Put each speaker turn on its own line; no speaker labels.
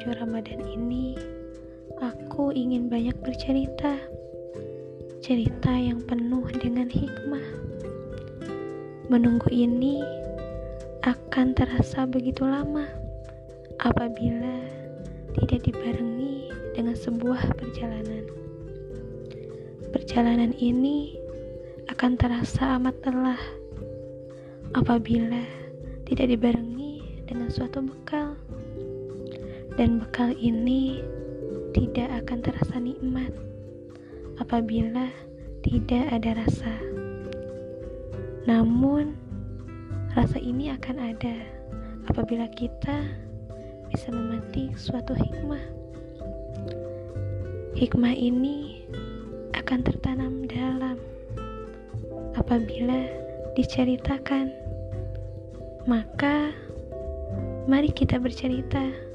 menuju Ramadan ini, aku ingin banyak bercerita. Cerita yang penuh dengan hikmah. Menunggu ini akan terasa begitu lama apabila tidak dibarengi dengan sebuah perjalanan. Perjalanan ini akan terasa amat lelah apabila tidak dibarengi dengan suatu bekal dan bekal ini tidak akan terasa nikmat apabila tidak ada rasa. Namun, rasa ini akan ada apabila kita bisa memetik suatu hikmah. Hikmah ini akan tertanam dalam apabila diceritakan. Maka, mari kita bercerita